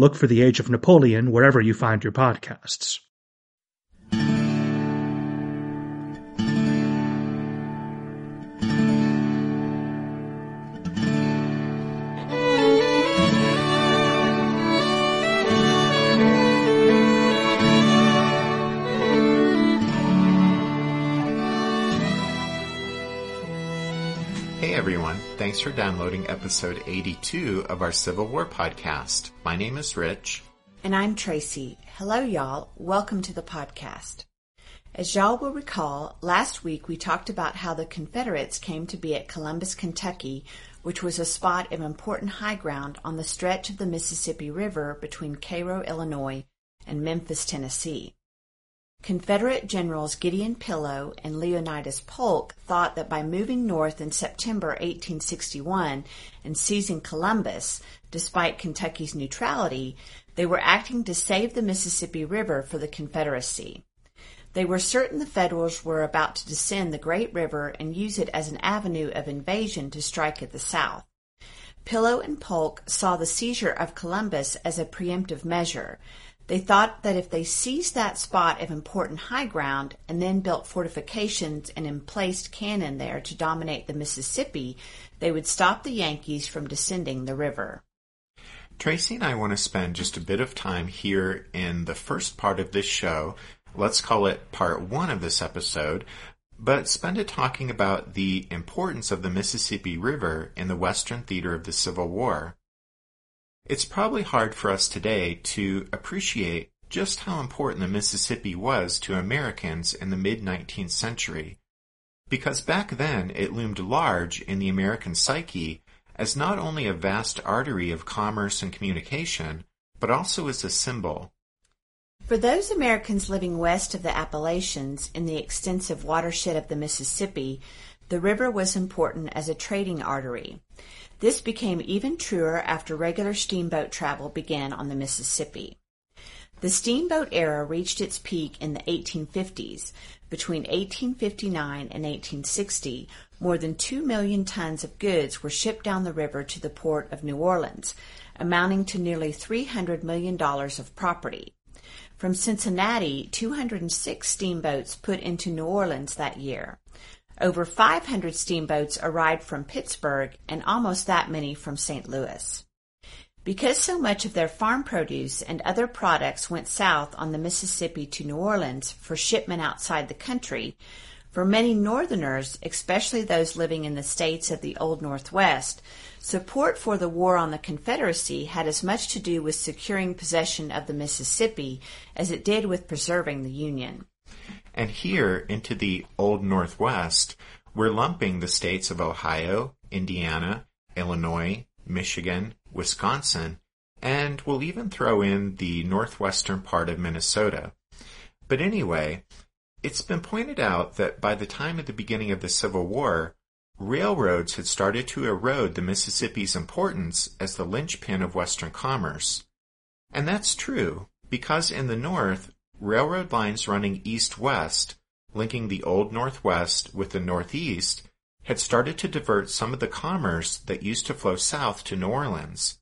Look for The Age of Napoleon wherever you find your podcasts. Thanks for downloading episode 82 of our Civil War podcast. My name is Rich. And I'm Tracy. Hello, y'all. Welcome to the podcast. As y'all will recall, last week we talked about how the Confederates came to be at Columbus, Kentucky, which was a spot of important high ground on the stretch of the Mississippi River between Cairo, Illinois, and Memphis, Tennessee. Confederate Generals Gideon Pillow and Leonidas Polk thought that by moving north in September 1861 and seizing Columbus, despite Kentucky's neutrality, they were acting to save the Mississippi River for the Confederacy. They were certain the Federals were about to descend the great river and use it as an avenue of invasion to strike at the South. Pillow and Polk saw the seizure of Columbus as a preemptive measure. They thought that if they seized that spot of important high ground and then built fortifications and emplaced cannon there to dominate the Mississippi, they would stop the Yankees from descending the river. Tracy and I want to spend just a bit of time here in the first part of this show. Let's call it part one of this episode, but spend it talking about the importance of the Mississippi River in the Western theater of the Civil War. It's probably hard for us today to appreciate just how important the Mississippi was to Americans in the mid 19th century, because back then it loomed large in the American psyche as not only a vast artery of commerce and communication, but also as a symbol. For those Americans living west of the Appalachians in the extensive watershed of the Mississippi, the river was important as a trading artery. This became even truer after regular steamboat travel began on the Mississippi. The steamboat era reached its peak in the 1850s. Between 1859 and 1860, more than 2 million tons of goods were shipped down the river to the port of New Orleans, amounting to nearly $300 million of property. From Cincinnati, 206 steamboats put into New Orleans that year. Over 500 steamboats arrived from Pittsburgh and almost that many from St. Louis. Because so much of their farm produce and other products went south on the Mississippi to New Orleans for shipment outside the country, for many Northerners, especially those living in the states of the Old Northwest, support for the war on the Confederacy had as much to do with securing possession of the Mississippi as it did with preserving the Union. And here, into the Old Northwest, we're lumping the states of Ohio, Indiana, Illinois, Michigan, Wisconsin, and we'll even throw in the northwestern part of Minnesota. But anyway, it's been pointed out that by the time of the beginning of the Civil War, railroads had started to erode the Mississippi's importance as the linchpin of Western commerce. And that's true, because in the North, railroad lines running east-west, linking the Old Northwest with the Northeast, had started to divert some of the commerce that used to flow south to New Orleans.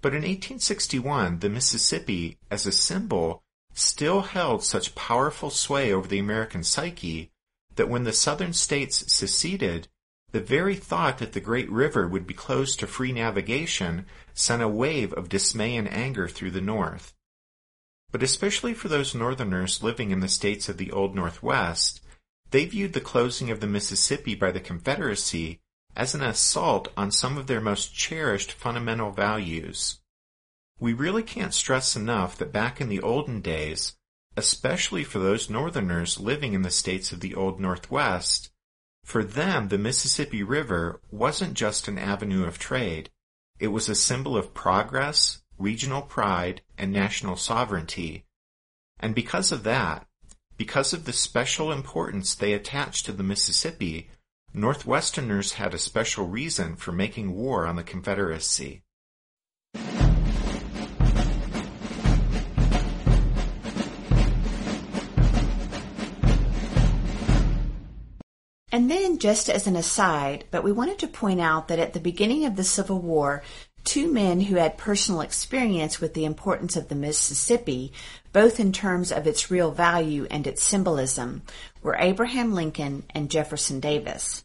But in 1861, the Mississippi, as a symbol, still held such powerful sway over the American psyche that when the southern states seceded, the very thought that the great river would be closed to free navigation sent a wave of dismay and anger through the North. But especially for those Northerners living in the states of the Old Northwest, they viewed the closing of the Mississippi by the Confederacy as an assault on some of their most cherished fundamental values. We really can't stress enough that back in the olden days, especially for those Northerners living in the states of the Old Northwest, for them the Mississippi River wasn't just an avenue of trade. It was a symbol of progress, regional pride, and national sovereignty. And because of that, because of the special importance they attached to the Mississippi, Northwesterners had a special reason for making war on the Confederacy. And then, just as an aside, but we wanted to point out that at the beginning of the Civil War, two men who had personal experience with the importance of the Mississippi, both in terms of its real value and its symbolism, were Abraham Lincoln and Jefferson Davis.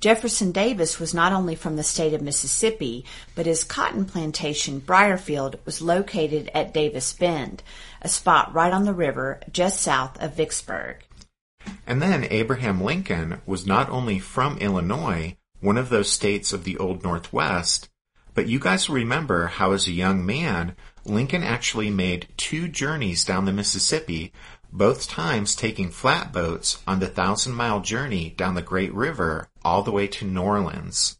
Jefferson Davis was not only from the state of Mississippi, but his cotton plantation, Briarfield, was located at Davis Bend, a spot right on the river just south of Vicksburg. And then Abraham Lincoln was not only from Illinois, one of those states of the Old Northwest, but you guys will remember how as a young man, Lincoln actually made two journeys down the Mississippi, both times taking flatboats on the thousand mile journey down the Great River all the way to New Orleans.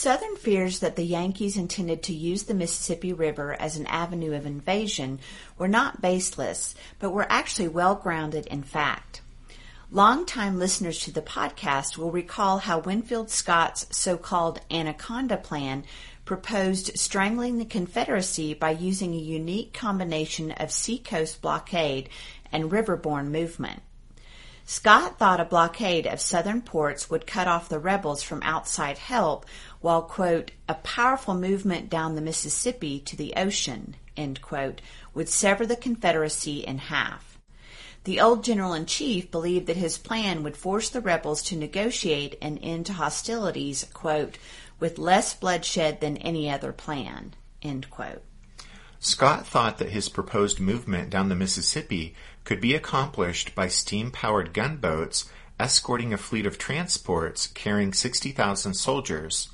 Southern fears that the Yankees intended to use the Mississippi River as an avenue of invasion were not baseless, but were actually well grounded in fact. Longtime listeners to the podcast will recall how Winfield Scott's so-called Anaconda Plan proposed strangling the Confederacy by using a unique combination of seacoast blockade and riverborne movement. Scott thought a blockade of southern ports would cut off the rebels from outside help, while, quote, a powerful movement down the Mississippi to the ocean, end quote, would sever the Confederacy in half. The old general in chief believed that his plan would force the rebels to negotiate an end to hostilities, quote, with less bloodshed than any other plan, end quote. Scott thought that his proposed movement down the Mississippi could be accomplished by steam-powered gunboats escorting a fleet of transports carrying 60,000 soldiers.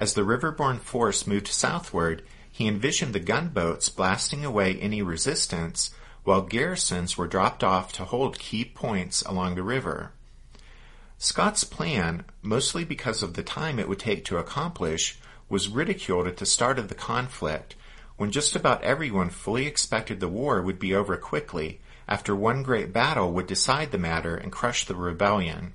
As the riverborne force moved southward, he envisioned the gunboats blasting away any resistance while garrisons were dropped off to hold key points along the river. Scott's plan, mostly because of the time it would take to accomplish, was ridiculed at the start of the conflict, when just about everyone fully expected the war would be over quickly after one great battle would decide the matter and crush the rebellion.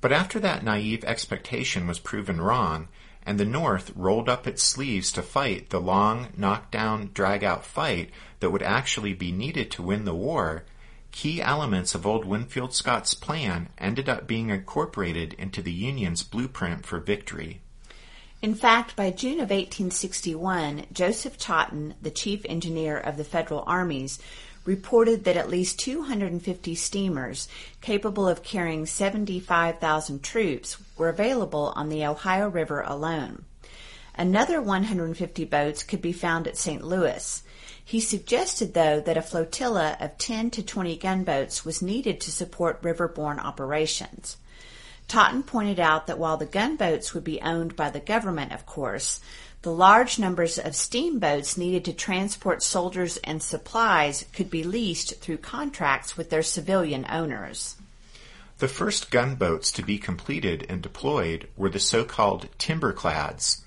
But after that naive expectation was proven wrong, and the North rolled up its sleeves to fight the long, knockdown, drag-out fight that would actually be needed to win the war, key elements of old Winfield Scott's plan ended up being incorporated into the Union's blueprint for victory. In fact, by June of 1861, Joseph Totten, the chief engineer of the Federal armies, reported that at least 250 steamers capable of carrying 75,000 troops were available on the Ohio River alone. Another 150 boats could be found at St. Louis. He suggested, though, that a flotilla of 10 to 20 gunboats was needed to support riverborne operations. Totten pointed out that while the gunboats would be owned by the government, of course, the large numbers of steamboats needed to transport soldiers and supplies could be leased through contracts with their civilian owners. The first gunboats to be completed and deployed were the so-called timberclads.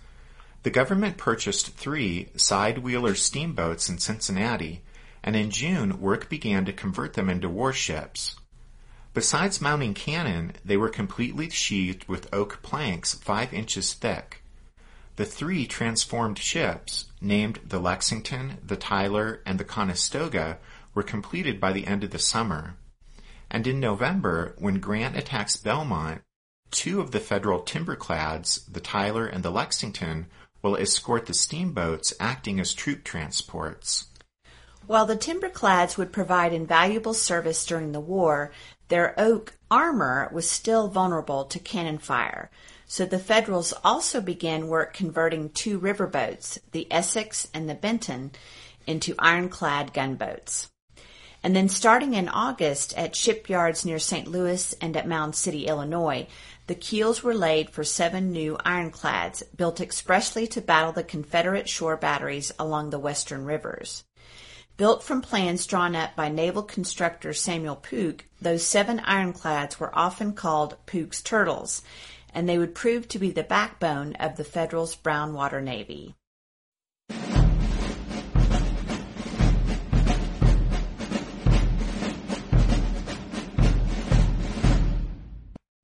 The government purchased three side-wheeler steamboats in Cincinnati, and in June work began to convert them into warships. Besides mounting cannon, they were completely sheathed with oak planks five inches thick. The three transformed ships, named the Lexington, the Tyler, and the Conestoga, were completed by the end of the summer. And in November, when Grant attacks Belmont, two of the federal timberclads, the Tyler and the Lexington, will escort the steamboats acting as troop transports. While the timberclads would provide invaluable service during the war, their oak armor was still vulnerable to cannon fire, so the Federals also began work converting two riverboats, the Essex and the Benton, into ironclad gunboats. And then starting in August at shipyards near St. Louis and at Mound City, Illinois, the keels were laid for seven new ironclads built expressly to battle the Confederate shore batteries along the western rivers. Built from plans drawn up by naval constructor Samuel Pook, those seven ironclads were often called Pook's Turtles, and they would prove to be the backbone of the Federals' brown water navy.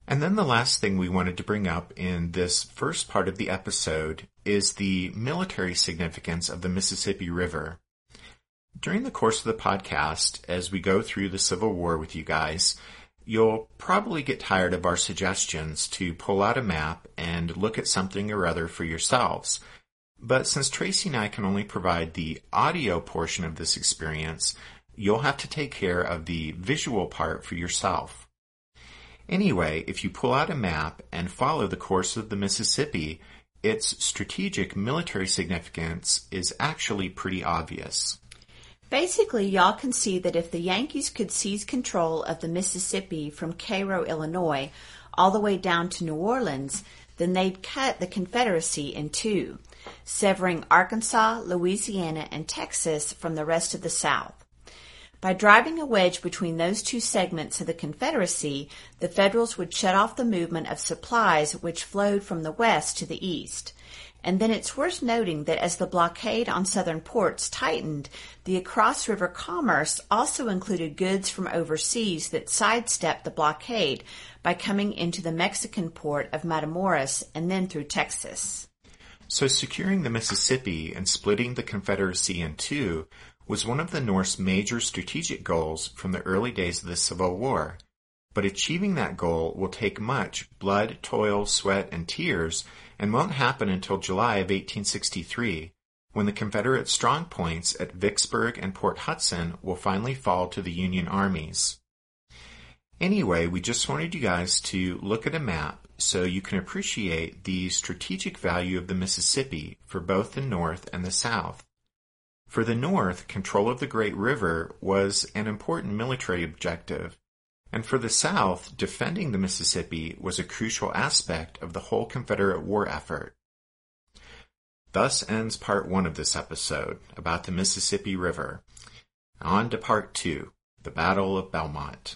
And then the last thing we wanted to bring up in this first part of the episode is the military significance of the Mississippi River. During the course of the podcast, as we go through the Civil War with you guys, you'll probably get tired of our suggestions to pull out a map and look at something or other for yourselves. But since Tracy and I can only provide the audio portion of this experience, you'll have to take care of the visual part for yourself. Anyway, if you pull out a map and follow the course of the Mississippi, its strategic military significance is actually pretty obvious. Basically, y'all can see that if the Yankees could seize control of the Mississippi from Cairo, Illinois, all the way down to New Orleans, then they'd cut the Confederacy in two, severing Arkansas, Louisiana, and Texas from the rest of the South. By driving a wedge between those two segments of the Confederacy, the Federals would shut off the movement of supplies which flowed from the west to the east. And then it's worth noting that as the blockade on southern ports tightened, the across river commerce also included goods from overseas that sidestepped the blockade by coming into the Mexican port of Matamoros and then through Texas. So securing the Mississippi and splitting the Confederacy in two was one of the North's major strategic goals from the early days of the Civil War. But achieving that goal will take much blood, toil, sweat, and tears and won't happen until July of 1863, when the Confederate strongpoints at Vicksburg and Port Hudson will finally fall to the Union armies. Anyway, we just wanted you guys to look at a map so you can appreciate the strategic value of the Mississippi for both the North and the South. For the North, control of the Great River was an important military objective, and for the South, defending the Mississippi was a crucial aspect of the whole Confederate war effort. Thus ends part one of this episode about the Mississippi River. On to part two, the Battle of Belmont.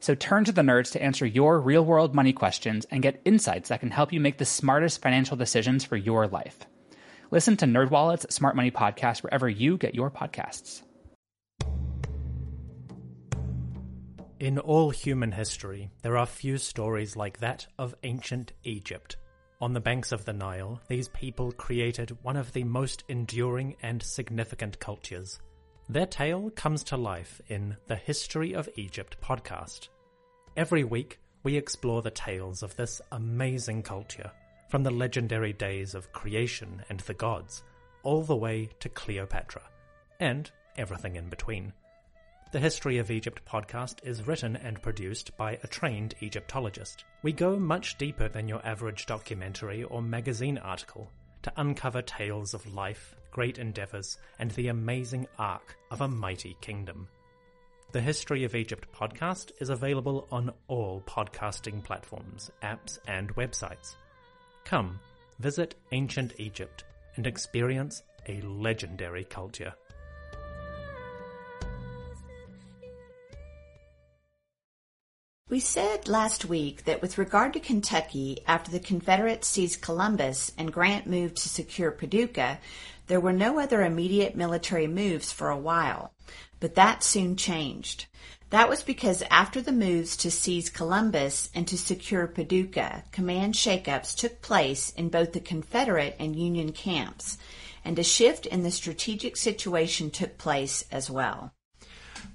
So turn to the nerds to answer your real world money questions and get insights that can help you make the smartest financial decisions for your life. Listen to NerdWallet's Smart Money Podcast wherever you get your podcasts. In all human history, there are few stories like that of ancient Egypt. On the banks of the Nile, these people created one of the most enduring and significant cultures. Their tale comes to life in the History of Egypt podcast. Every week, we explore the tales of this amazing culture, from the legendary days of creation and the gods, all the way to Cleopatra, and everything in between. The History of Egypt podcast is written and produced by a trained Egyptologist. We go much deeper than your average documentary or magazine article to uncover tales of life, great endeavors, and the amazing arc of a mighty kingdom. The History of Egypt podcast is available on all podcasting platforms, apps, and websites. Come, visit ancient Egypt and experience a legendary culture. We said last week that with regard to Kentucky, after the Confederates seized Columbus and Grant moved to secure Paducah, there were no other immediate military moves for a while. But that soon changed. That was because after the moves to seize Columbus and to secure Paducah, command shakeups took place in both the Confederate and Union camps, and a shift in the strategic situation took place as well.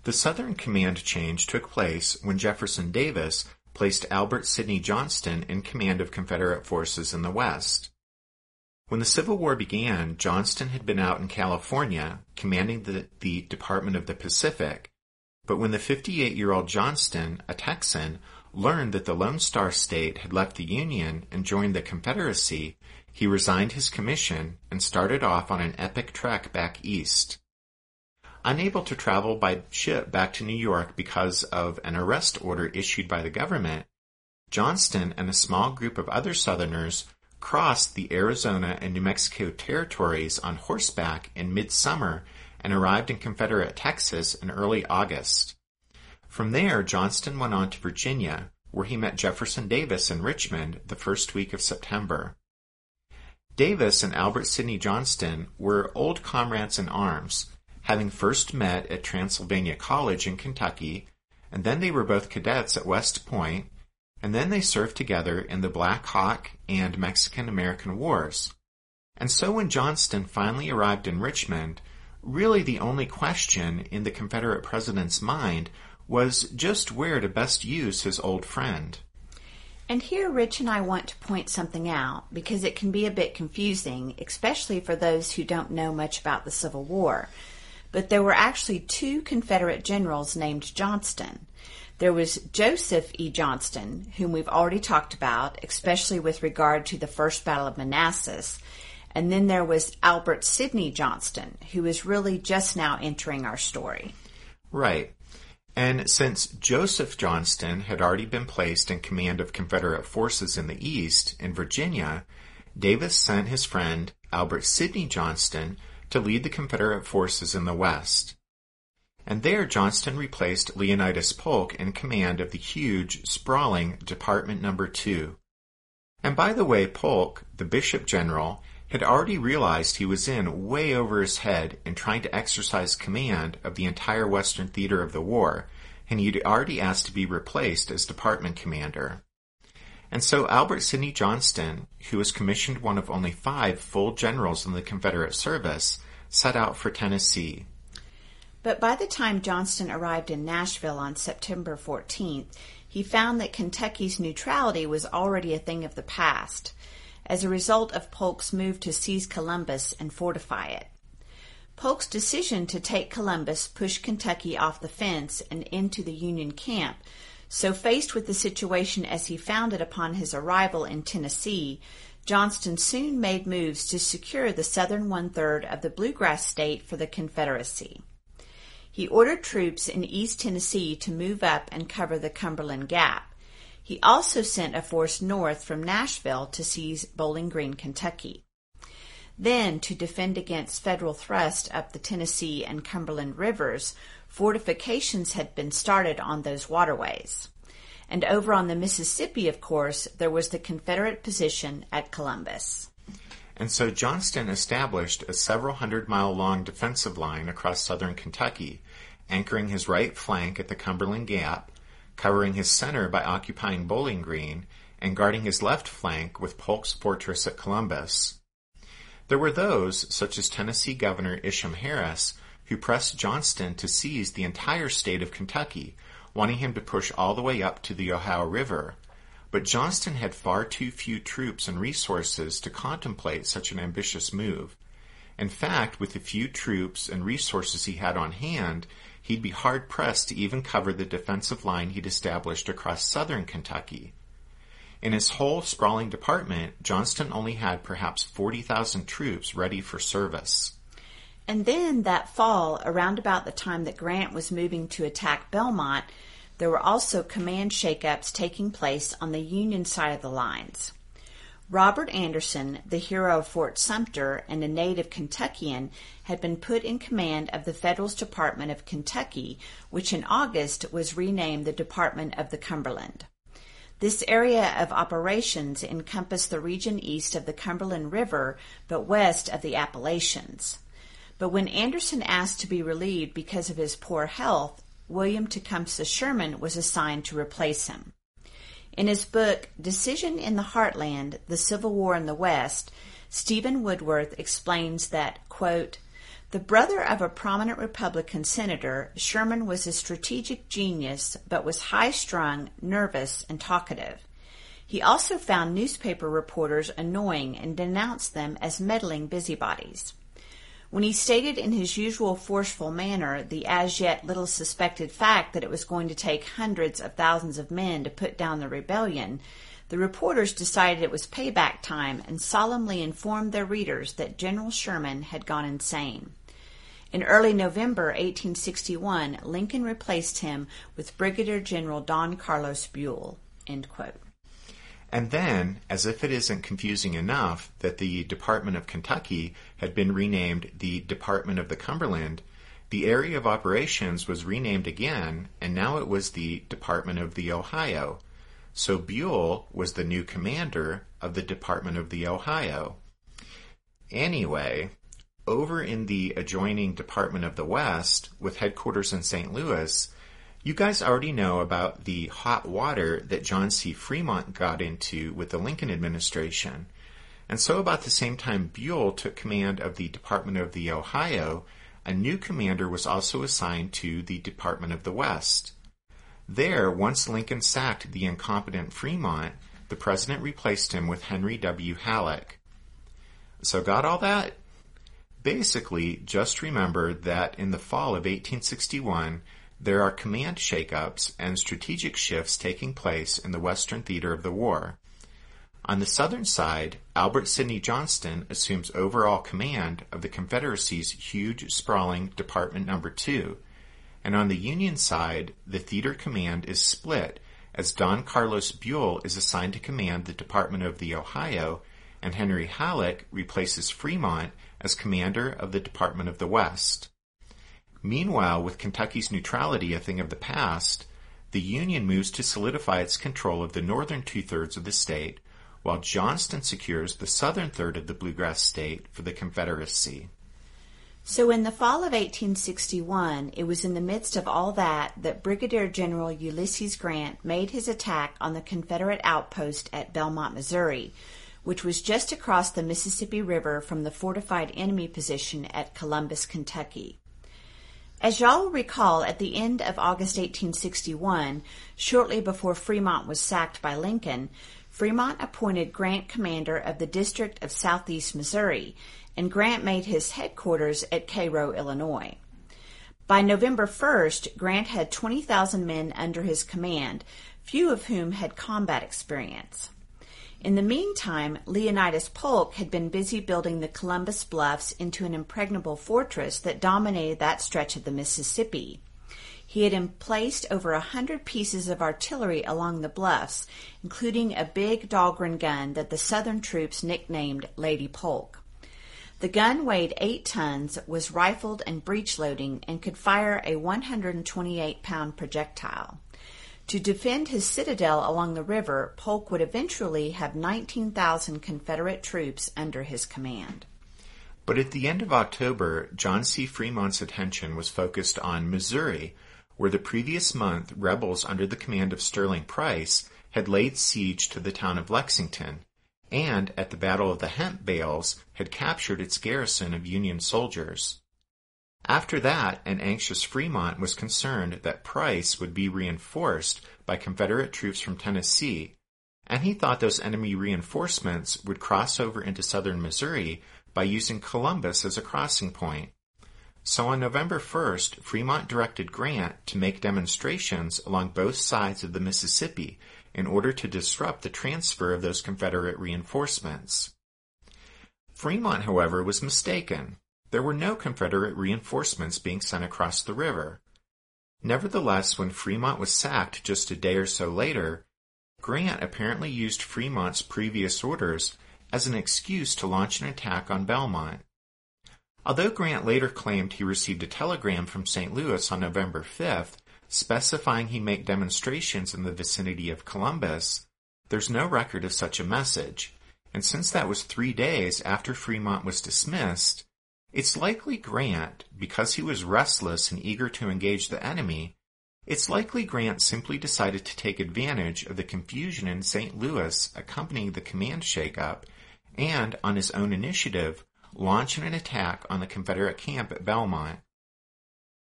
The Southern command change took place when Jefferson Davis placed Albert Sidney Johnston in command of Confederate forces in the West. When the Civil War began, Johnston had been out in California commanding the, the Department of the Pacific, but when the 58-year-old Johnston, a Texan, learned that the Lone Star State had left the Union and joined the Confederacy, he resigned his commission and started off on an epic trek back east. Unable to travel by ship back to New York because of an arrest order issued by the government, Johnston and a small group of other Southerners crossed the Arizona and New Mexico territories on horseback in midsummer and arrived in Confederate Texas in early August. From there, Johnston went on to Virginia, where he met Jefferson Davis in Richmond the first week of September. Davis and Albert Sidney Johnston were old comrades in arms, having first met at Transylvania College in Kentucky, and then they were both cadets at West Point, and then they served together in the Black Hawk and Mexican American Wars. And so when Johnston finally arrived in Richmond, really the only question in the Confederate president's mind was just where to best use his old friend. And here Rich and I want to point something out because it can be a bit confusing, especially for those who don't know much about the Civil War but there were actually two Confederate generals named Johnston. There was Joseph E. Johnston, whom we've already talked about, especially with regard to the First Battle of Manassas. And then there was Albert Sidney Johnston, who is really just now entering our story. Right. And since Joseph Johnston had already been placed in command of Confederate forces in the East, in Virginia, Davis sent his friend Albert Sidney Johnston to lead the Confederate forces in the West. And there Johnston replaced Leonidas Polk in command of the huge, sprawling Department Number 2. And by the way, Polk, the bishop general, had already realized he was in way over his head in trying to exercise command of the entire western theater of the war, and he'd already asked to be replaced as department commander. And so Albert Sidney Johnston, who was commissioned one of only five full generals in the Confederate service, set out for Tennessee. But by the time Johnston arrived in Nashville on September 14th, he found that Kentucky's neutrality was already a thing of the past, as a result of Polk's move to seize Columbus and fortify it. Polk's decision to take Columbus pushed Kentucky off the fence and into the Union camp, so faced with the situation as he found it upon his arrival in Tennessee, Johnston soon made moves to secure the southern one third of the Bluegrass State for the Confederacy. He ordered troops in East Tennessee to move up and cover the Cumberland Gap. He also sent a force north from Nashville to seize Bowling Green, Kentucky. Then, to defend against federal thrust up the Tennessee and Cumberland rivers, fortifications had been started on those waterways. And over on the Mississippi, of course, there was the Confederate position at Columbus. And so Johnston established a several hundred mile long defensive line across southern Kentucky, anchoring his right flank at the Cumberland Gap, covering his center by occupying Bowling Green, and guarding his left flank with Polk's fortress at Columbus. There were those, such as Tennessee Governor Isham Harris, who pressed Johnston to seize the entire state of Kentucky, wanting him to push all the way up to the Ohio River. But Johnston had far too few troops and resources to contemplate such an ambitious move. In fact, with the few troops and resources he had on hand, he'd be hard pressed to even cover the defensive line he'd established across southern Kentucky. In his whole sprawling department, Johnston only had perhaps 40,000 troops ready for service. And then that fall, around about the time that Grant was moving to attack Belmont, there were also command shakeups taking place on the Union side of the lines. Robert Anderson, the hero of Fort Sumter and a native Kentuckian, had been put in command of the Federal's Department of Kentucky, which in August was renamed the Department of the Cumberland. This area of operations encompassed the region east of the Cumberland River but west of the Appalachians. But when Anderson asked to be relieved because of his poor health, William Tecumseh Sherman was assigned to replace him. In his book, Decision in the Heartland The Civil War in the West, Stephen Woodworth explains that, quote, the brother of a prominent Republican senator, Sherman was a strategic genius but was high strung, nervous, and talkative. He also found newspaper reporters annoying and denounced them as meddling busybodies. When he stated in his usual forceful manner the as yet little suspected fact that it was going to take hundreds of thousands of men to put down the rebellion, the reporters decided it was payback time and solemnly informed their readers that General Sherman had gone insane. In early November 1861, Lincoln replaced him with Brigadier General Don Carlos Buell. And then, as if it isn't confusing enough that the Department of Kentucky had been renamed the Department of the Cumberland, the area of operations was renamed again, and now it was the Department of the Ohio. So Buell was the new commander of the Department of the Ohio. Anyway, over in the adjoining Department of the West, with headquarters in St. Louis, you guys already know about the hot water that John C. Fremont got into with the Lincoln administration. And so, about the same time Buell took command of the Department of the Ohio, a new commander was also assigned to the Department of the West. There, once Lincoln sacked the incompetent Fremont, the president replaced him with Henry W. Halleck. So, got all that? Basically, just remember that in the fall of 1861, there are command shakeups and strategic shifts taking place in the Western theater of the war. On the southern side, Albert Sidney Johnston assumes overall command of the Confederacy's huge, sprawling Department Number 2, and on the Union side, the theater command is split as Don Carlos Buell is assigned to command the Department of the Ohio, and Henry Halleck replaces Fremont as commander of the Department of the West. Meanwhile, with Kentucky's neutrality a thing of the past, the Union moves to solidify its control of the northern two thirds of the state, while Johnston secures the southern third of the bluegrass state for the Confederacy. So, in the fall of 1861, it was in the midst of all that that Brigadier General Ulysses Grant made his attack on the Confederate outpost at Belmont, Missouri, which was just across the Mississippi River from the fortified enemy position at Columbus, Kentucky. As y'all recall, at the end of August 1861, shortly before Fremont was sacked by Lincoln, Fremont appointed Grant commander of the District of Southeast Missouri, and Grant made his headquarters at Cairo, Illinois. By November 1st, Grant had 20,000 men under his command, few of whom had combat experience. In the meantime, Leonidas Polk had been busy building the Columbus Bluffs into an impregnable fortress that dominated that stretch of the Mississippi. He had emplaced over a hundred pieces of artillery along the bluffs, including a big Dahlgren gun that the Southern troops nicknamed Lady Polk. The gun weighed eight tons, was rifled and breech loading, and could fire a 128 pound projectile. To defend his citadel along the river, Polk would eventually have 19,000 Confederate troops under his command. But at the end of October, John C. Fremont's attention was focused on Missouri, where the previous month rebels under the command of Sterling Price had laid siege to the town of Lexington, and at the Battle of the Hemp Bales had captured its garrison of Union soldiers. After that, an anxious Fremont was concerned that Price would be reinforced by Confederate troops from Tennessee, and he thought those enemy reinforcements would cross over into southern Missouri by using Columbus as a crossing point. So on November 1st, Fremont directed Grant to make demonstrations along both sides of the Mississippi in order to disrupt the transfer of those Confederate reinforcements. Fremont, however, was mistaken there were no Confederate reinforcements being sent across the river. Nevertheless, when Fremont was sacked just a day or so later, Grant apparently used Fremont's previous orders as an excuse to launch an attack on Belmont. Although Grant later claimed he received a telegram from St. Louis on November 5th specifying he make demonstrations in the vicinity of Columbus, there's no record of such a message, and since that was three days after Fremont was dismissed, it's likely Grant, because he was restless and eager to engage the enemy, it's likely Grant simply decided to take advantage of the confusion in St. Louis accompanying the command shakeup and, on his own initiative, launch an attack on the Confederate camp at Belmont.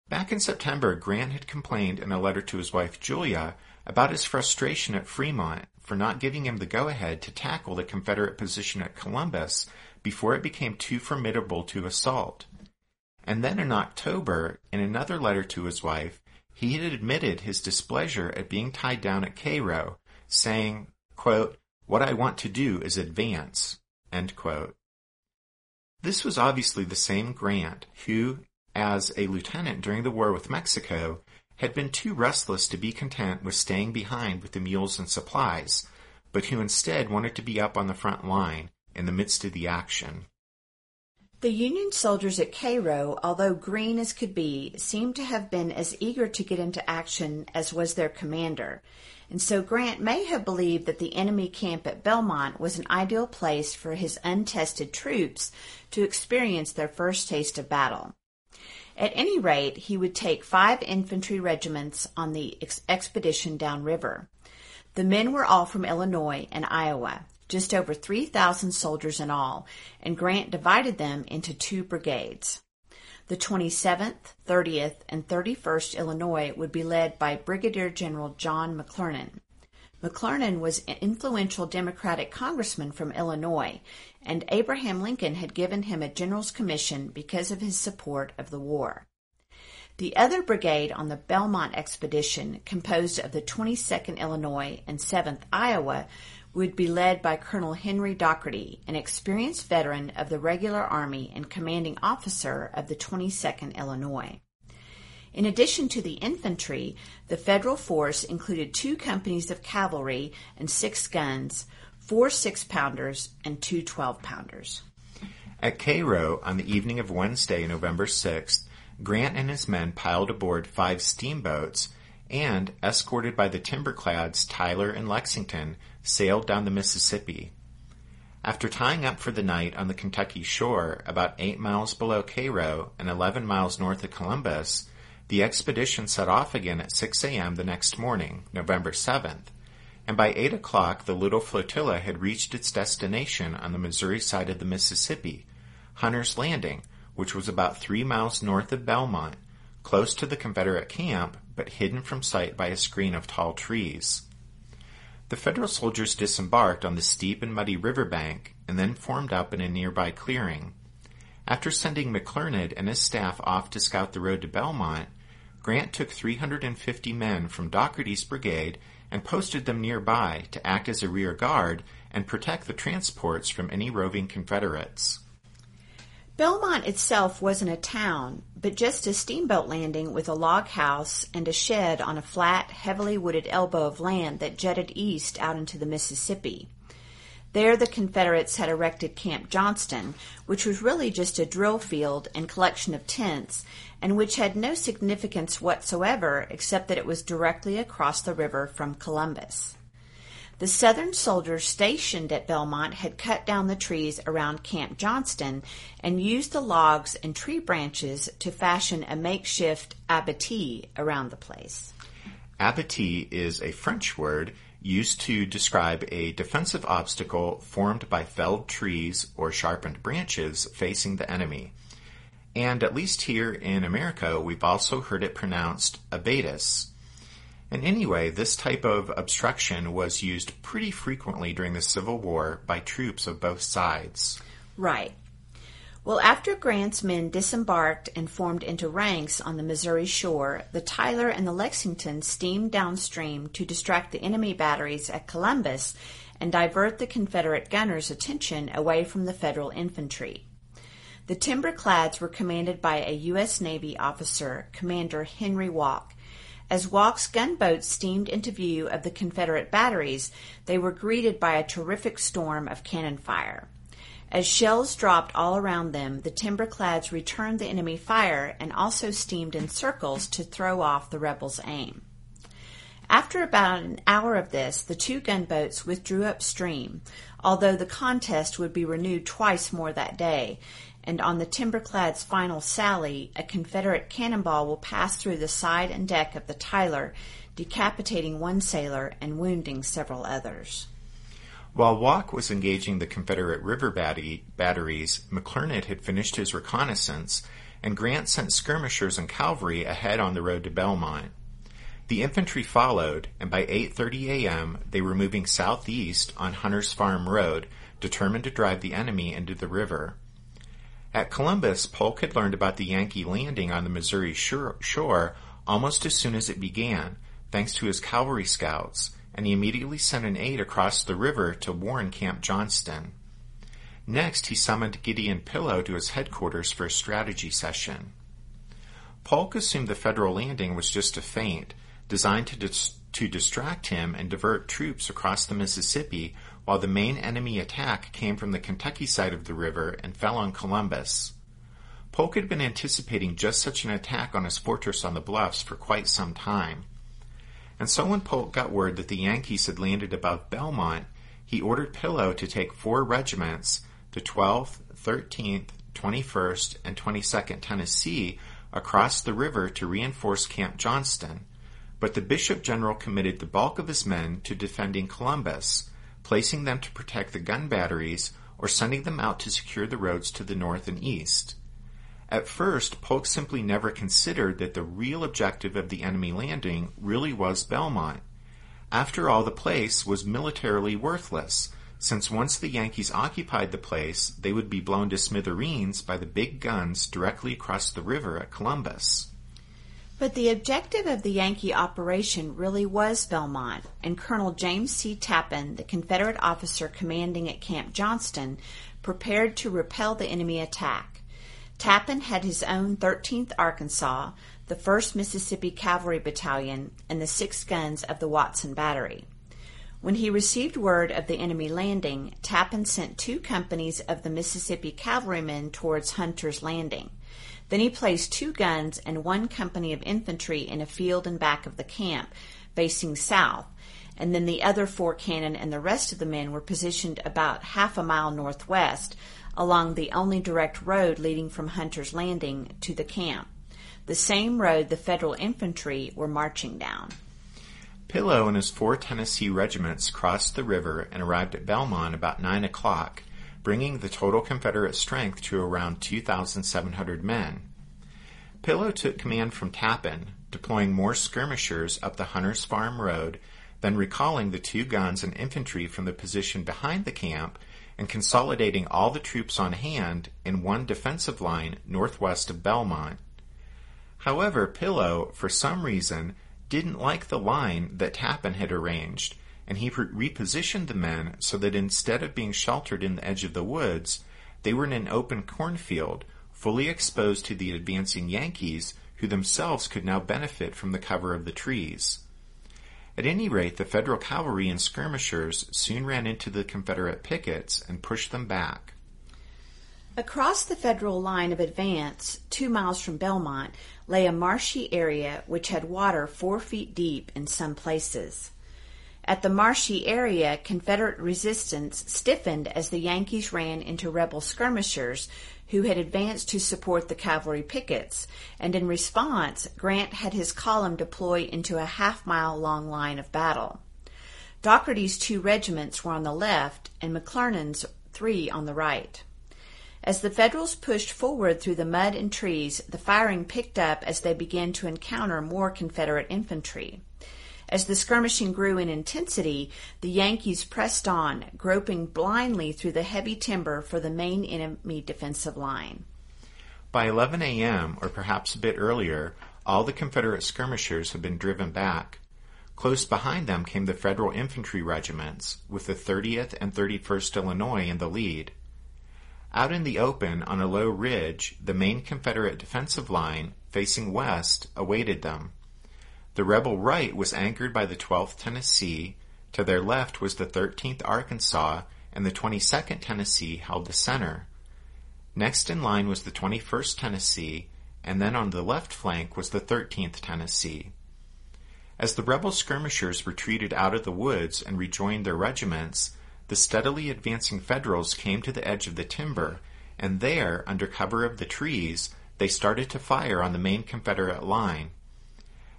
Back in September, Grant had complained in a letter to his wife Julia about his frustration at Fremont for not giving him the go-ahead to tackle the Confederate position at Columbus before it became too formidable to assault. And then in October, in another letter to his wife, he had admitted his displeasure at being tied down at Cairo, saying, quote, What I want to do is advance. This was obviously the same Grant who, as a lieutenant during the war with Mexico, had been too restless to be content with staying behind with the mules and supplies, but who instead wanted to be up on the front line in the midst of the action. The Union soldiers at Cairo, although green as could be, seemed to have been as eager to get into action as was their commander, and so Grant may have believed that the enemy camp at Belmont was an ideal place for his untested troops to experience their first taste of battle. At any rate, he would take five infantry regiments on the ex- expedition downriver. The men were all from Illinois and Iowa, just over 3,000 soldiers in all, and Grant divided them into two brigades. The 27th, 30th, and 31st Illinois would be led by Brigadier General John McClernand. McClernand was an influential Democratic congressman from Illinois, and Abraham Lincoln had given him a general's commission because of his support of the war. The other brigade on the Belmont expedition, composed of the 22nd Illinois and 7th Iowa, would be led by Colonel Henry Dougherty, an experienced veteran of the regular Army and commanding officer of the 22nd Illinois. In addition to the infantry, the federal force included two companies of cavalry and six guns, four six pounders, and two 12 pounders. At Cairo, on the evening of Wednesday, November 6th, Grant and his men piled aboard five steamboats and, escorted by the timberclads Tyler and Lexington, sailed down the Mississippi. After tying up for the night on the Kentucky shore, about eight miles below Cairo and 11 miles north of Columbus, the expedition set off again at 6 a.m. the next morning, November 7th, and by 8 o'clock the little flotilla had reached its destination on the Missouri side of the Mississippi, Hunter's Landing, which was about three miles north of Belmont, close to the Confederate camp, but hidden from sight by a screen of tall trees. The Federal soldiers disembarked on the steep and muddy river bank and then formed up in a nearby clearing. After sending McClernand and his staff off to scout the road to Belmont, Grant took 350 men from Dougherty's brigade and posted them nearby to act as a rear guard and protect the transports from any roving Confederates. Belmont itself wasn't a town, but just a steamboat landing with a log house and a shed on a flat, heavily wooded elbow of land that jutted east out into the Mississippi. There the Confederates had erected Camp Johnston, which was really just a drill field and collection of tents, and which had no significance whatsoever except that it was directly across the river from Columbus. The Southern soldiers stationed at Belmont had cut down the trees around Camp Johnston and used the logs and tree branches to fashion a makeshift abattis around the place. Abattis is a French word used to describe a defensive obstacle formed by felled trees or sharpened branches facing the enemy. And at least here in America, we've also heard it pronounced abatis. And anyway, this type of obstruction was used pretty frequently during the Civil War by troops of both sides. Right. Well, after Grant's men disembarked and formed into ranks on the Missouri shore, the Tyler and the Lexington steamed downstream to distract the enemy batteries at Columbus and divert the Confederate gunners' attention away from the Federal infantry. The timberclads were commanded by a U.S. Navy officer, Commander Henry Walk, As Walk's gunboats steamed into view of the Confederate batteries, they were greeted by a terrific storm of cannon fire. As shells dropped all around them, the timberclads returned the enemy fire and also steamed in circles to throw off the rebels' aim. After about an hour of this, the two gunboats withdrew upstream, although the contest would be renewed twice more that day, and on the timberclad's final sally, a Confederate cannonball will pass through the side and deck of the Tyler, decapitating one sailor and wounding several others. While Walk was engaging the Confederate river batteries, McClernand had finished his reconnaissance, and Grant sent skirmishers and cavalry ahead on the road to Belmont. The infantry followed, and by 8:30 a.m. they were moving southeast on Hunter's Farm Road, determined to drive the enemy into the river. At Columbus, Polk had learned about the Yankee landing on the Missouri shore almost as soon as it began, thanks to his cavalry scouts, and he immediately sent an aide across the river to warn Camp Johnston. Next, he summoned Gideon Pillow to his headquarters for a strategy session. Polk assumed the Federal landing was just a feint, designed to, dis- to distract him and divert troops across the Mississippi while the main enemy attack came from the Kentucky side of the river and fell on Columbus. Polk had been anticipating just such an attack on his fortress on the bluffs for quite some time. And so when Polk got word that the Yankees had landed above Belmont, he ordered Pillow to take four regiments, the 12th, 13th, 21st, and 22nd Tennessee, across the river to reinforce Camp Johnston, but the bishop general committed the bulk of his men to defending Columbus, placing them to protect the gun batteries or sending them out to secure the roads to the north and east. At first, Polk simply never considered that the real objective of the enemy landing really was Belmont. After all, the place was militarily worthless, since once the Yankees occupied the place, they would be blown to smithereens by the big guns directly across the river at Columbus. But the objective of the Yankee operation really was Belmont, and Colonel James C. Tappan, the Confederate officer commanding at Camp Johnston, prepared to repel the enemy attack. Tappan had his own 13th Arkansas, the 1st Mississippi Cavalry Battalion, and the six guns of the Watson Battery. When he received word of the enemy landing, Tappan sent two companies of the Mississippi cavalrymen towards Hunter's Landing. Then he placed two guns and one company of infantry in a field in back of the camp, facing south, and then the other four cannon and the rest of the men were positioned about half a mile northwest along the only direct road leading from Hunter's Landing to the camp, the same road the Federal infantry were marching down. Pillow and his four Tennessee regiments crossed the river and arrived at Belmont about nine o'clock, bringing the total Confederate strength to around 2,700 men. Pillow took command from Tappan, deploying more skirmishers up the Hunter's Farm Road, then recalling the two guns and infantry from the position behind the camp and consolidating all the troops on hand in one defensive line northwest of Belmont. However, Pillow, for some reason, didn't like the line that Tappan had arranged and he repositioned the men so that instead of being sheltered in the edge of the woods, they were in an open cornfield, fully exposed to the advancing Yankees, who themselves could now benefit from the cover of the trees. At any rate, the Federal cavalry and skirmishers soon ran into the Confederate pickets and pushed them back. Across the Federal line of advance, two miles from Belmont, lay a marshy area which had water four feet deep in some places. At the marshy area, Confederate resistance stiffened as the Yankees ran into rebel skirmishers who had advanced to support the cavalry pickets, and in response, Grant had his column deploy into a half mile long line of battle. Dougherty's two regiments were on the left and McClernand's three on the right. As the Federals pushed forward through the mud and trees, the firing picked up as they began to encounter more Confederate infantry. As the skirmishing grew in intensity, the Yankees pressed on, groping blindly through the heavy timber for the main enemy defensive line. By 11 a.m., or perhaps a bit earlier, all the Confederate skirmishers had been driven back. Close behind them came the Federal infantry regiments, with the 30th and 31st Illinois in the lead. Out in the open on a low ridge, the main Confederate defensive line, facing west, awaited them. The rebel right was anchored by the 12th Tennessee. To their left was the 13th Arkansas, and the 22nd Tennessee held the center. Next in line was the 21st Tennessee, and then on the left flank was the 13th Tennessee. As the rebel skirmishers retreated out of the woods and rejoined their regiments, the steadily advancing Federals came to the edge of the timber, and there, under cover of the trees, they started to fire on the main Confederate line.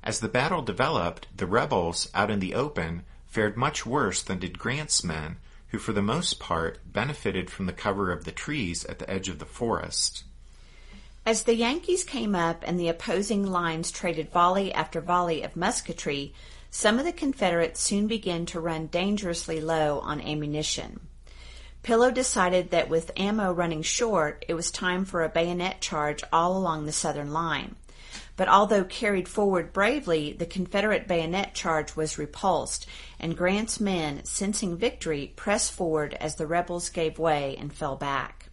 As the battle developed, the rebels, out in the open, fared much worse than did Grant's men, who for the most part benefited from the cover of the trees at the edge of the forest. As the Yankees came up and the opposing lines traded volley after volley of musketry, some of the Confederates soon began to run dangerously low on ammunition. Pillow decided that with ammo running short, it was time for a bayonet charge all along the southern line. But although carried forward bravely, the Confederate bayonet charge was repulsed, and Grant's men, sensing victory, pressed forward as the rebels gave way and fell back.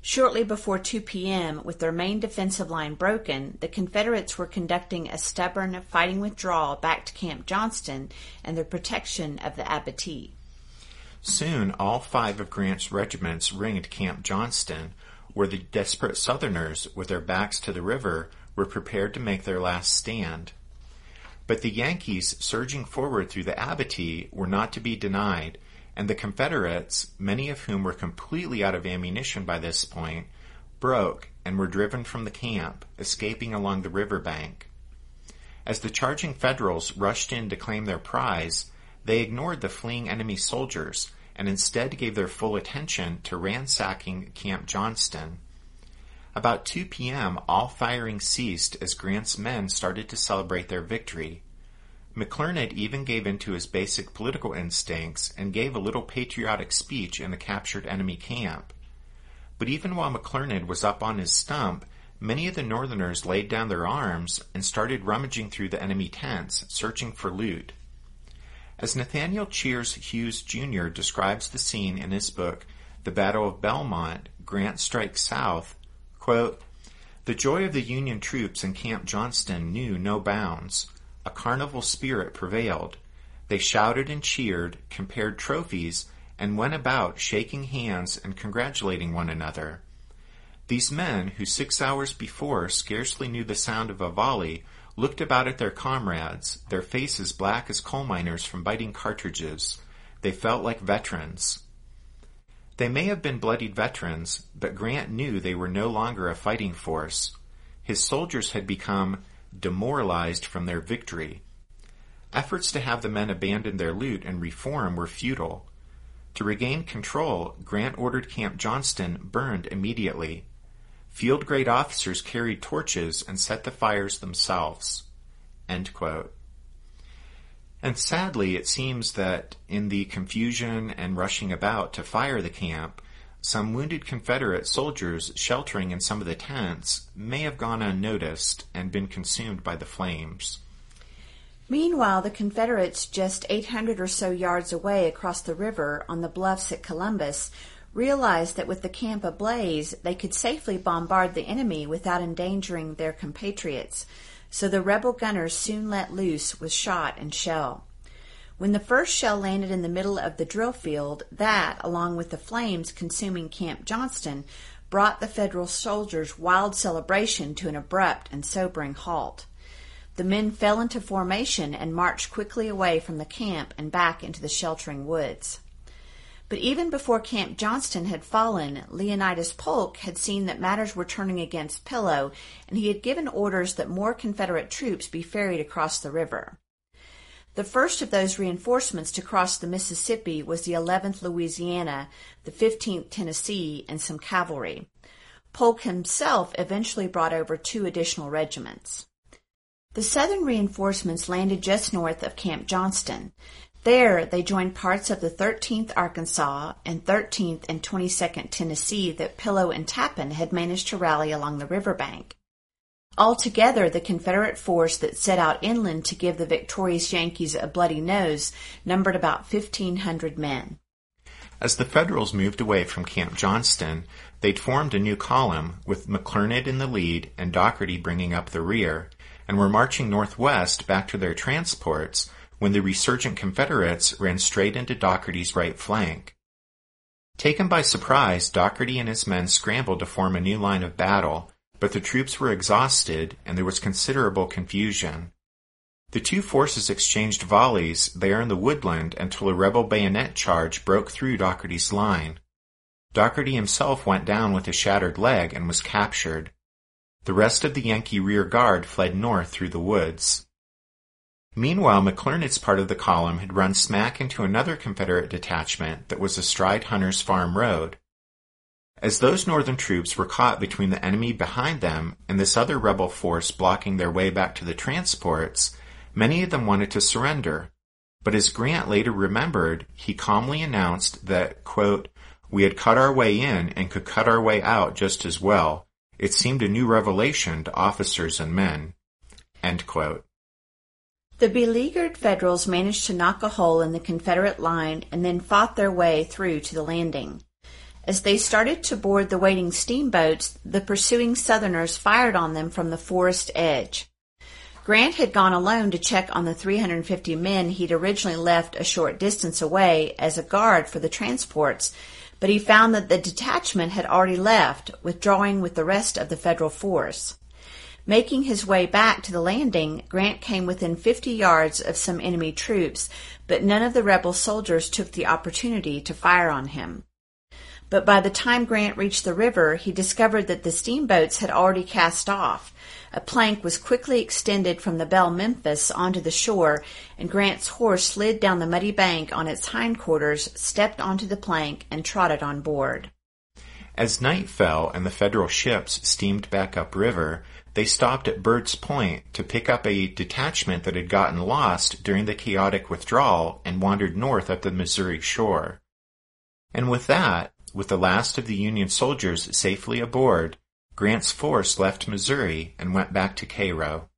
Shortly before 2 p.m., with their main defensive line broken, the Confederates were conducting a stubborn fighting withdrawal back to Camp Johnston and the protection of the abattis. Soon, all five of Grant's regiments ringed Camp Johnston, where the desperate Southerners, with their backs to the river, were prepared to make their last stand. But the Yankees, surging forward through the abattis, were not to be denied, and the Confederates, many of whom were completely out of ammunition by this point, broke and were driven from the camp, escaping along the river bank. As the charging Federals rushed in to claim their prize, they ignored the fleeing enemy soldiers and instead gave their full attention to ransacking Camp Johnston. About 2 p.m., all firing ceased as Grant's men started to celebrate their victory. McClernand even gave in to his basic political instincts and gave a little patriotic speech in the captured enemy camp. But even while McClernand was up on his stump, many of the Northerners laid down their arms and started rummaging through the enemy tents, searching for loot. As Nathaniel Cheairs Hughes Jr. describes the scene in his book, The Battle of Belmont, Grant Strikes South, quote, The joy of the Union troops in Camp Johnston knew no bounds. A carnival spirit prevailed. They shouted and cheered, compared trophies, and went about shaking hands and congratulating one another. These men, who six hours before scarcely knew the sound of a volley, looked about at their comrades, their faces black as coal miners from biting cartridges. They felt like veterans. They may have been bloodied veterans, but Grant knew they were no longer a fighting force. His soldiers had become demoralized from their victory. Efforts to have the men abandon their loot and reform were futile. To regain control, Grant ordered Camp Johnston burned immediately. Field grade officers carried torches and set the fires themselves. And sadly, it seems that in the confusion and rushing about to fire the camp, some wounded Confederate soldiers sheltering in some of the tents may have gone unnoticed and been consumed by the flames. Meanwhile, the Confederates, just 800 or so yards away across the river on the bluffs at Columbus, realized that with the camp ablaze, they could safely bombard the enemy without endangering their compatriots. So the rebel gunners soon let loose with shot and shell. When the first shell landed in the middle of the drill field, that, along with the flames consuming Camp Johnston, brought the Federal soldiers' wild celebration to an abrupt and sobering halt. The men fell into formation and marched quickly away from the camp and back into the sheltering woods. But even before Camp Johnston had fallen, Leonidas Polk had seen that matters were turning against Pillow, and he had given orders that more Confederate troops be ferried across the river. The first of those reinforcements to cross the Mississippi was the 11th Louisiana, the 15th Tennessee, and some cavalry. Polk himself eventually brought over two additional regiments. The southern reinforcements landed just north of Camp Johnston. There, they joined parts of the 13th Arkansas and 13th and 22nd Tennessee that Pillow and Tappan had managed to rally along the riverbank. Altogether, the Confederate force that set out inland to give the victorious Yankees a bloody nose numbered about 1,500 men. As the Federals moved away from Camp Johnston, they'd formed a new column, with McClernand in the lead and Dougherty bringing up the rear, and were marching northwest back to their transports when the resurgent Confederates ran straight into Dougherty's right flank. Taken by surprise, Dougherty and his men scrambled to form a new line of battle, but the troops were exhausted and there was considerable confusion. The two forces exchanged volleys there in the woodland until a rebel bayonet charge broke through Dougherty's line. Dougherty himself went down with a shattered leg and was captured. The rest of the Yankee rear guard fled north through the woods. Meanwhile, McClernand's part of the column had run smack into another Confederate detachment that was astride Hunter's Farm Road. As those northern troops were caught between the enemy behind them and this other rebel force blocking their way back to the transports, many of them wanted to surrender. But as Grant later remembered, he calmly announced that, quote, we had cut our way in and could cut our way out just as well. It seemed a new revelation to officers and men. The beleaguered Federals managed to knock a hole in the Confederate line and then fought their way through to the landing. As they started to board the waiting steamboats, the pursuing Southerners fired on them from the forest edge. Grant had gone alone to check on the 350 men he'd originally left a short distance away as a guard for the transports but he found that the detachment had already left, withdrawing with the rest of the federal force. Making his way back to the landing, Grant came within 50 yards of some enemy troops, but none of the rebel soldiers took the opportunity to fire on him. But by the time Grant reached the river, he discovered that the steamboats had already cast off, a plank was quickly extended from the Belle Memphis onto the shore, and Grant's horse slid down the muddy bank on its hindquarters, stepped onto the plank, and trotted on board. As night fell and the Federal ships steamed back upriver, they stopped at Bird's Point to pick up a detachment that had gotten lost during the chaotic withdrawal and wandered north up the Missouri shore. And with that, with the last of the Union soldiers safely aboard, Grant's force left Missouri and went back to Cairo.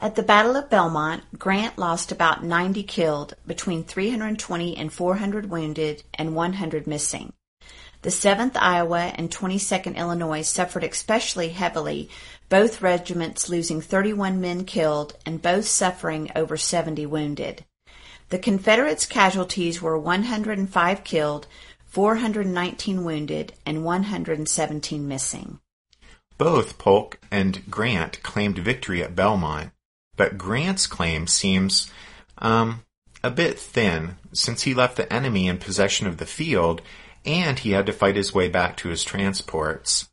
At the Battle of Belmont, Grant lost about 90 killed, between 320 and 400 wounded, and 100 missing. The 7th Iowa and 22nd Illinois suffered especially heavily, both regiments losing 31 men killed and both suffering over 70 wounded. The Confederates' casualties were 105 killed, 419 wounded, and 117 missing. Both Polk and Grant claimed victory at Belmont, but Grant's claim seems, um, a bit thin, since he left the enemy in possession of the field and he had to fight his way back to his transports.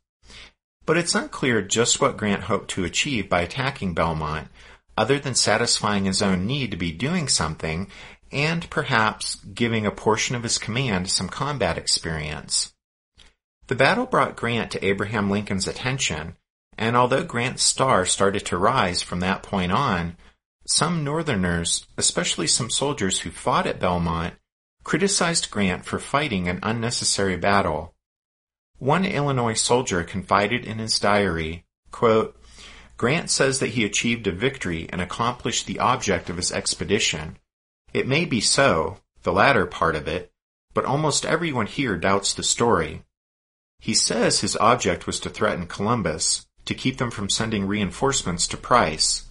But it's unclear just what Grant hoped to achieve by attacking Belmont, other than satisfying his own need to be doing something and perhaps giving a portion of his command some combat experience. The battle brought Grant to Abraham Lincoln's attention, and although Grant's star started to rise from that point on, some Northerners, especially some soldiers who fought at Belmont, criticized Grant for fighting an unnecessary battle. One Illinois soldier confided in his diary, quote, Grant says that he achieved a victory and accomplished the object of his expedition. It may be so, the latter part of it, but almost everyone here doubts the story. He says his object was to threaten Columbus, to keep them from sending reinforcements to Price.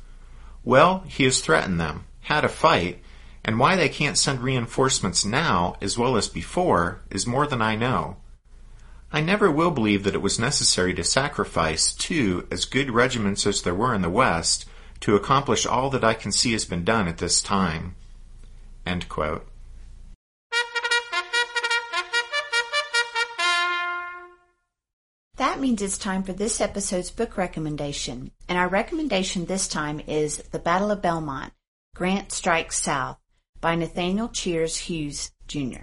Well, he has threatened them, had a fight, and why they can't send reinforcements now as well as before is more than I know. I never will believe that it was necessary to sacrifice two as good regiments as there were in the West to accomplish all that I can see has been done at this time. That means it's time for this episode's book recommendation, and our recommendation this time is The Battle of Belmont, Grant Strikes South by Nathaniel Cheairs Hughes, Jr.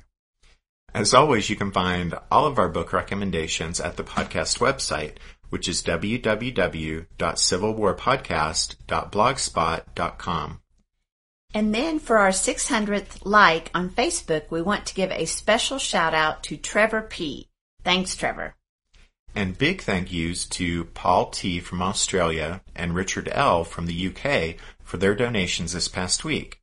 As always, you can find all of our book recommendations at the podcast website, which is www.civilwarpodcast.blogspot.com. And then for our 600th like on Facebook, we want to give a special shout out to Trevor P. Thanks, Trevor. And big thank yous to Paul T. from Australia and Richard L. from the UK for their donations this past week.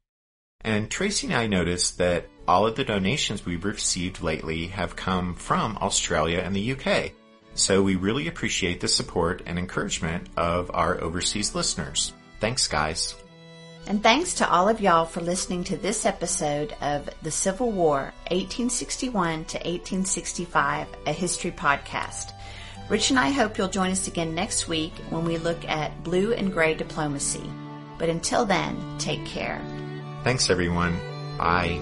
And Tracy and I noticed that all of the donations we've received lately have come from Australia and the UK. So we really appreciate the support and encouragement of our overseas listeners. Thanks, guys. And thanks to all of y'all for listening to this episode of The Civil War, 1861 to 1865, a history podcast. Rich and I hope you'll join us again next week when we look at blue and gray diplomacy. But until then, take care. Thanks, everyone. Bye.